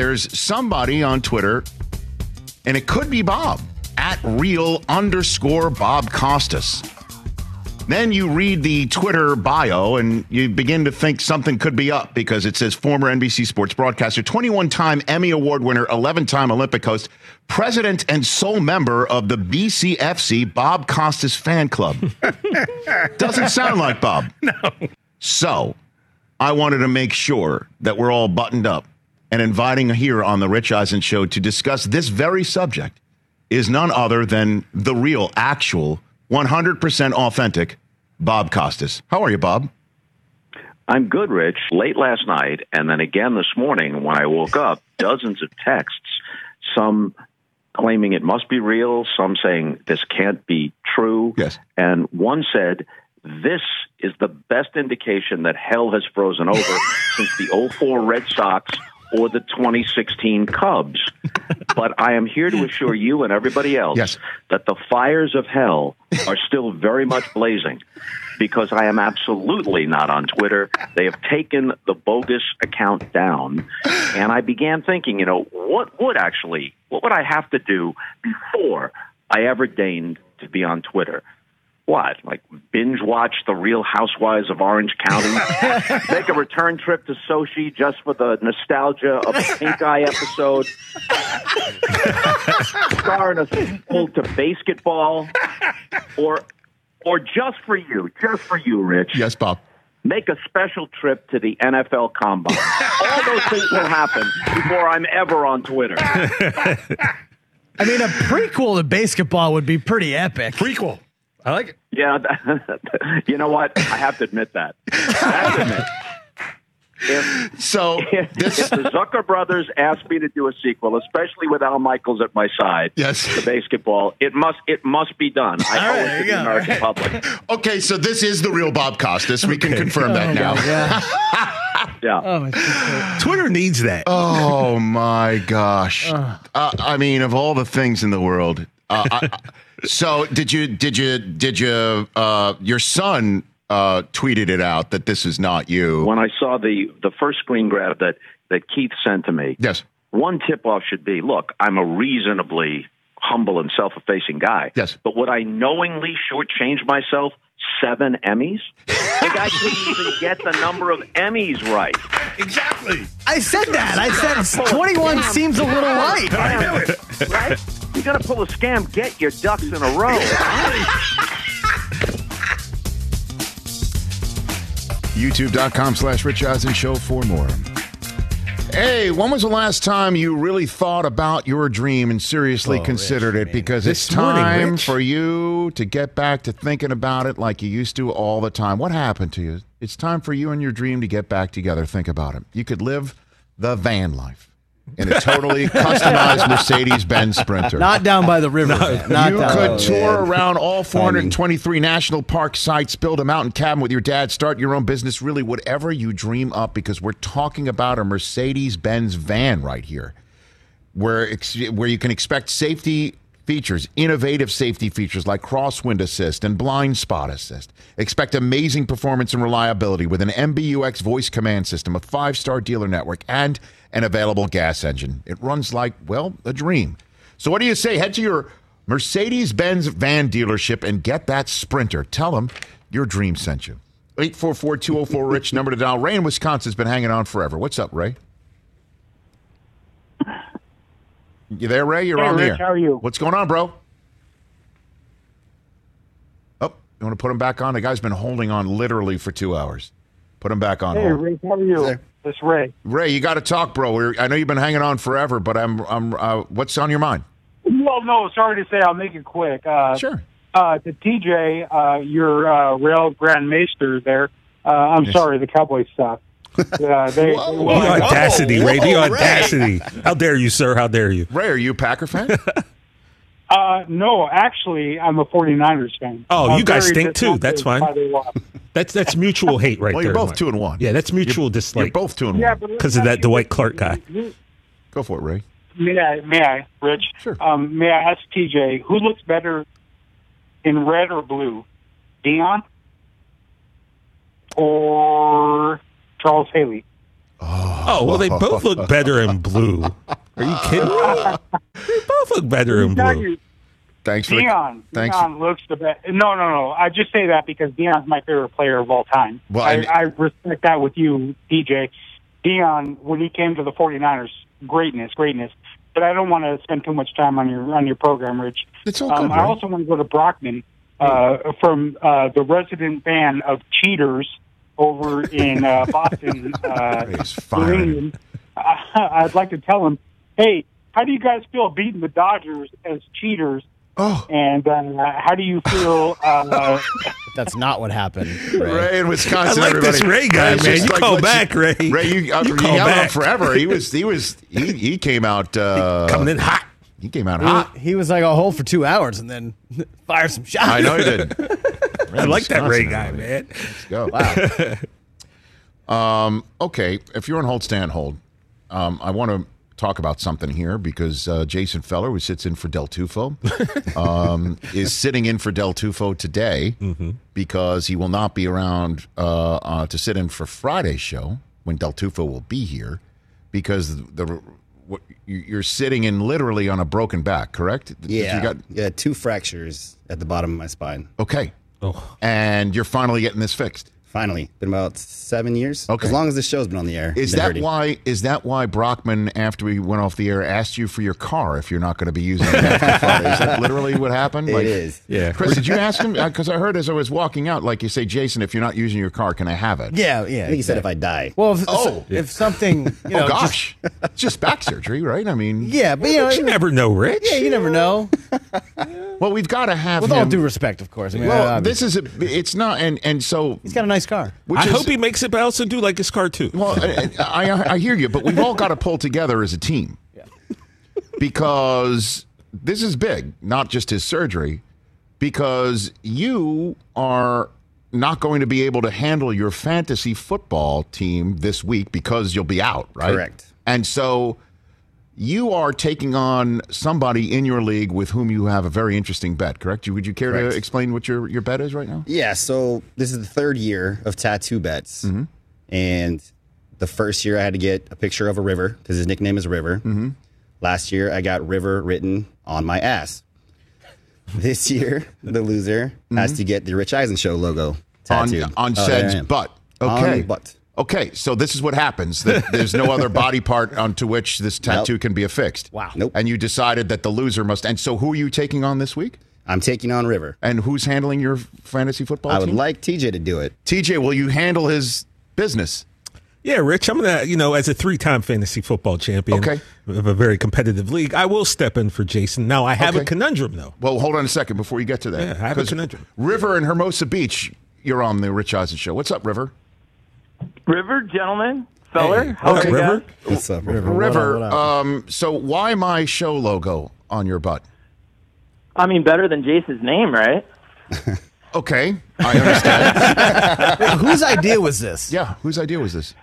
There's somebody on Twitter, and it could be Bob, at real underscore Bob Costas. Then you read the Twitter bio and you begin to think something could be up because it says former NBC sports broadcaster, 21 time Emmy Award winner, 11 time Olympic host, president and sole member of the BCFC Bob Costas fan club. Doesn't sound like Bob. No. So I wanted to make sure that we're all buttoned up and inviting here on the Rich Eisen show to discuss this very subject is none other than the real, actual, 100% authentic Bob Costas. How are you, Bob? I'm good, Rich. Late last night, and then again this morning when I woke up, dozens of texts, some claiming it must be real, some saying this can't be true. Yes. And one said, this is the best indication that hell has frozen over since the 04 Red Sox or the 2016 Cubs. but I am here to assure you and everybody else Yes. that the fires of hell are still very much blazing because I am absolutely not on Twitter. They have taken the bogus account down. And I began thinking, you know, what would actually, what would I have to do before I ever deigned to be on Twitter? What? Like binge watch the Real Housewives of Orange County? Make a return trip to Sochi just for the nostalgia of the Pink Eye episode? Star in a sequel to basketball? Or, or just for you, just for you, Rich? Yes, Bob. Make a special trip to the NFL Combine. All those things will happen before I'm ever on Twitter. I mean, a prequel to basketball would be pretty epic. Prequel. I like it. Yeah, you know what? I have to admit that. I have to admit. If, so if, if the Zucker brothers asked me to do a sequel, especially with Al Michaels at my side, yes, the basketball, it must it must be done. I owe it to the American public. Okay, so this is the real Bob Costas. We can confirm that now. Yeah. Oh, my Twitter needs that. Oh my gosh! Uh, I mean, of all the things in the world, uh, I, I- so did you? Did you? Did you? Uh, your son uh, tweeted it out that this is not you. When I saw the the first screen grab that that Keith sent to me, yes, one tip off should be: look, I'm a reasonably humble and self effacing guy. Yes, but would I knowingly shortchange myself seven Emmys? the guy couldn't even get the number of Emmys right. Exactly. I said that. I said 21 seems a little light. I knew it. Right? You got to pull a scam. Get your ducks in a row. YouTube.com slash Rich Eisen Show for more. Hey, when was the last time you really thought about your dream and seriously Oh, considered it? Because This it's time Rich. for you to get back to thinking about it like you used to all the time. What happened to you? It's time for you and your dream to get back together. Think about it. You could live the van life in a totally customized Mercedes Benz Sprinter. Not down by the river. man. Not you down could tour river. around all 423 national park sites, build a mountain cabin with your dad, start your own business, really whatever you dream up, because we're talking about a Mercedes Benz van right here, where ex- where you can expect safety features, innovative safety features like crosswind assist and blind spot assist. Expect amazing performance and reliability with an MBUX voice command system, a five star dealer network, and an available gas engine. It runs like, well, a dream. So, what do you say? Head to your Mercedes Benz van dealership and get that sprinter. Tell them your dream sent you. 844 204 Rich, number to dial. Ray in Wisconsin's been hanging on forever. What's up, Ray? You there, Ray? You're Hey, on Rich, there. how are you? What's going on, bro? Oh, you want to put him back on? The guy's been holding on literally for two hours. Put him back on. Hey, hold. Ray, how are you? It's Ray. Ray, you got to talk, bro. We're, I know you've been hanging on forever, but I'm, I'm. Uh, what's on your mind? Well, no, sorry to say, I'll make it quick. Uh, sure. Uh, to TJ, uh, your uh, rail Grand Maester there. Uh, I'm Yes. sorry, the Cowboys suck. Uh, they, The audacity, Ray. The audacity. How dare you, sir? How dare you? Ray, are you a Packer fan? Uh, no, actually, I'm a 49ers fan. Oh, I'm you guys stink too. That's fine. by the loss. That's that's mutual hate right Well, there. you're both Mike. two and one. Yeah, that's mutual You're- dislike. You're both two and Yeah, one. because of that Dwight Clark guy. Go for it, Ray. May I, may I, Rich? Sure. Um, may I ask TJ who looks better in red or blue, Deion or Charles Haley? Oh well, they both look better in blue. Are you kidding me? They both look better in blue. Thanks for the- Deion. thanks. Deion looks the best. No, no, no. I just say that because Deion's my favorite player of all time. Well, I, and- I respect that with you, DJ. Deion, when he came to the 49ers, greatness, greatness. But I don't want to spend too much time on your on your program, Rich. It's all um, good, I Ray. also want to go to Brockman uh, from uh, the resident fan of cheaters over in uh, Boston, uh, New England. Uh, I'd like to tell him, hey, how do you guys feel beating the Dodgers as cheaters? Oh. And uh, how do you feel? Uh, That's not what happened. Ray in Wisconsin. I like this everybody. Ray guy, Ray's man. just You call let's- back, Ray. Ray, you, uh, You you call yelled at back. forever. He was, he was, he, he came out uh, Coming in hot. He came out He, hot. he was like a hole for two hours and then fired some shots. I know he did. I like that Ray guy, man. Let's go. Wow. um, okay, if you're on hold, stand hold. Um, I want to talk about something here because uh, Jason Feller, who sits in for Del Tufo, um, is sitting in for Del Tufo today because he will not be around uh, uh, to sit in for Friday's show when Del Tufo will be here because the. You- you're sitting in literally on a broken back, correct? Yeah, You got, yeah, two fractures at the bottom of my spine. okay. Oh. And you're finally getting this fixed. Finally, been about seven years. Okay. as long as this show's been on the air. Is that hurting. why? Is that why Brockman, after we went off the air, asked you for your car if you're not going to be using it after Friday? Is that literally what happened? It is. Yeah. Chris, did you ask him? Uh, because I heard as I was walking out, like you say, Jason, if you're not using your car, can I have it? Yeah, yeah. I think he said if I die. Well, if, Oh. if something, you oh, know, oh just- gosh, it's just back surgery, right? I mean, yeah, but you know, you never know, Rich. yeah, you never know. well, we've got to have With him. all due respect, of course. I mean, well, I- this is a. It's not, and and so he's got a nice car. which I is, hope he makes it, but I also do like his car too. Well, I, I, I hear you, but we've all got to pull together as a team because this is big, not just his surgery, because you are not going to be able to handle your fantasy football team this week because you'll be out, right? Correct. And so you are taking on somebody in your league with whom you have a very interesting bet, correct? Would you care Correct. to explain what your, your bet is right now? Yeah, so this is the third year of tattoo bets, Mm-hmm. and the first year I had to get a picture of a river because his nickname is River. Mm-hmm. Last year I got River written on my ass. This year, the loser has to get the Rich Eisen Show logo tattooed Mm-hmm. on Oh, there I Sed's am. butt. On Okay. butt. Okay, so this is what happens. That There's no other body part onto which this tattoo can be affixed. Wow. Nope. And you decided that the loser must. And so, who are you taking on this week? I'm taking on River. And who's handling your fantasy football I would team? like TJ to do it. TJ, will you handle his business? Yeah, Rich, I'm gonna, you know, as a three-time fantasy football champion Okay. of a very competitive league, I will step in for Jason. Now, I have Okay. a conundrum though. Well, hold on a second before you get to that. Yeah, I have a 'Cause conundrum. River and Hermosa Beach, you're on the Rich Eisen show. What's up, River? River, gentlemen, feller. Hey, how what's are you up, guys? River? What's up, River? River, what up? um, so why my show logo on your butt? I mean, better than Jason's name, right? Okay, I understand. Wait, whose idea was this? yeah, whose idea was this?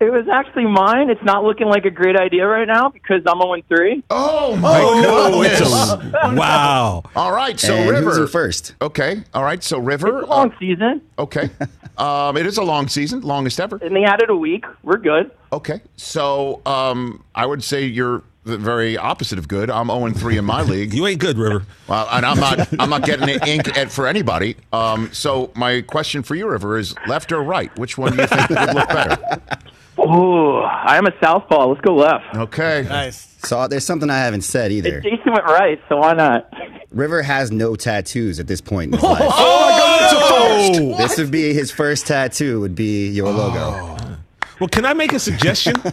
It was actually mine. It's not looking like a great idea right now because I'm 0 3. Oh my Oh, goodness! wow. All right, so and River first? Okay, all right. So River. It's a long season, uh, okay, um, it is a long season, longest ever. and they added a week. We're good. Okay, so um, I would say you're the very opposite of good. I'm 0 3 in my league. You ain't good, River. Well, and I'm not. I'm not getting an ink at, for anybody. Um, so my question for you, River, is left or right? Which one do you think would look better? Oh, I'm a southpaw. Let's go left. Okay. Nice. So there's something I haven't said either. Jason went right, so why not? River has no tattoos at this point in his life. Oh, my God, that's a first. This would be his first tattoo. Would be your oh. logo. Well, can I make a suggestion?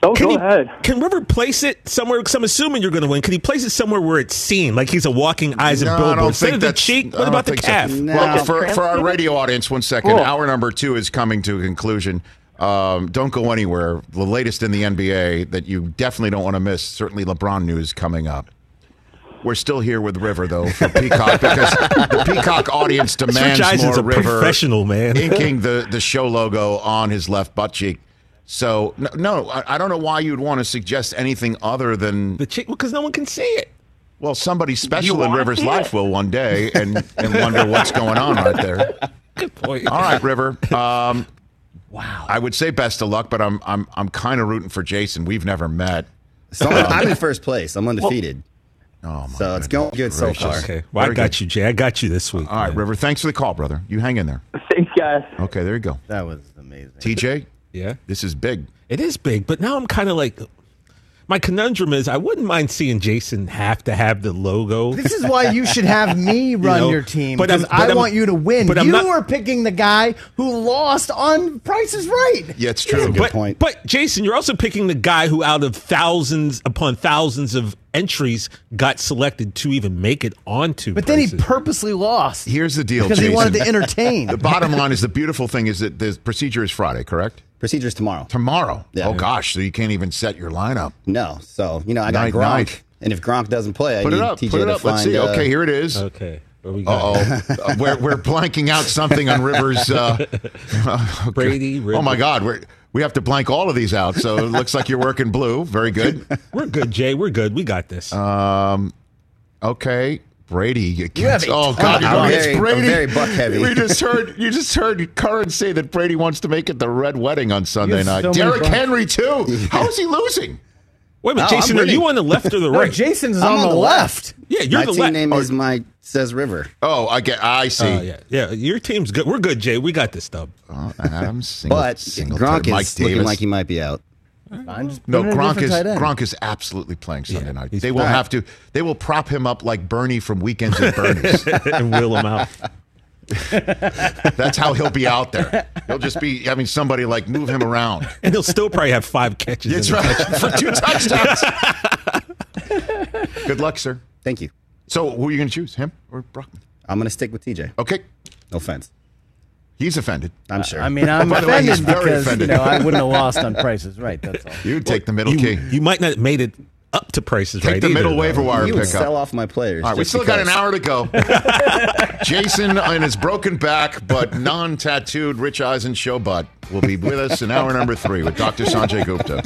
Oh, can go he, ahead. Can River place it somewhere? Because I'm assuming you're going to win. Can he place it somewhere where it's seen, like he's a walking eyes and No, I billboard? don't Instead think of the that's. cheek, what about the think so. calf? Well, for, for our radio audience, one second. Cool. Hour number two is coming to a conclusion. Um, don't go anywhere. The latest in the NBA that you definitely don't want to miss. Certainly, LeBron news coming up. We're still here with River though for Peacock because the Peacock audience demands more a River professional, man. inking the the show logo on his left butt cheek. So no, no I, I don't know why you'd want to suggest anything other than the cheek because no one can see it. Well, somebody special in River's life it? will one day and and wonder what's going on right there. Good point. All right, River. Um, wow. I would say best of luck, but I'm I'm I'm kind of rooting for Jason. We've never met. So I'm, I'm in um, first place. I'm undefeated. Oh, my god. so it's going good so far. Okay. Well, I got good. you, Jay. I got you this week. All right, River. Thanks for the call, brother. You hang in there. Thanks, guys. Okay, there you go. That was amazing. TJ. Yeah. This is big. It is big, but now I'm kind of like. My conundrum is I wouldn't mind seeing Jason have to have the logo. This is why you should have me run know, your team because I'm- I I'm- want you to win. but you not- are picking the guy who lost on Price is Right. Yeah, it's true. Good but, But Jason, you're also picking the guy who, out of thousands upon thousands of entries, got selected to even make it onto. But then he Prices. purposely lost. Here's the deal, because he wanted to entertain. The bottom line is the beautiful thing is that the procedure is Friday, correct? Procedure's tomorrow. Tomorrow. Yeah. Oh gosh, so you can't even set your lineup. No. So you know I got Night, Gronk, night. and if Gronk doesn't play, I Put need it up. TJ Put it to up. Let's see. uh, Okay, here it is. Okay. We Uh oh, uh, we're we're blanking out something on Rivers. Uh, okay. Brady, Oh my God, we we have to blank all of these out. So it looks like you're working blue. Very good. We're good, Jay. We're good. We got this. Um, okay. Brady, you You have can't. a Oh God, of you I'm it's very- I'm Brady. very buck heavy. We just heard you just heard Curran say that Brady wants to make it the red wedding on Sunday night. so Derrick. Henry too. How is he losing? Wait a minute, No, I'm Jason. Are you on the left or the No, right? Jason's I'm on, the left. yeah, you're my the team left. name is my says River. Oh, I get. I uh, see. Oh, yeah, yeah. Your team's good. We're good, Jay. We got this stuff. Oh, Adam Single, But Singletary, Gronk is Mike looking Davis. like he might be out. Fine, just No, put in a Gronk is. Gronk is absolutely playing Sunday night. They will fine. have to. They will prop him up like Bernie from Weekends at Bernie's. and wheel him out. That's how he'll be out there. He'll just be having somebody like move him around. And he'll still probably have five catches. That's in the right for two touchdowns. Good luck, sir. Thank you. So, who are you going to choose, him or Brockman? I'm going to stick with TJ. Okay, No offense. He's offended. I'm sure. I mean, I'm By the way, he's offended very because offended. you know I wouldn't have lost on prices Right. That's all. You would take the middle You, key. you might not have made it up to prices Take right. the either, middle though. waiver wire you would pickup. sell off my players. All right, we just still got an hour to go. Jason and his broken back but non-tattooed Rich Eisen show butt will be with us in hour number three with Dr. Sanjay Gupta.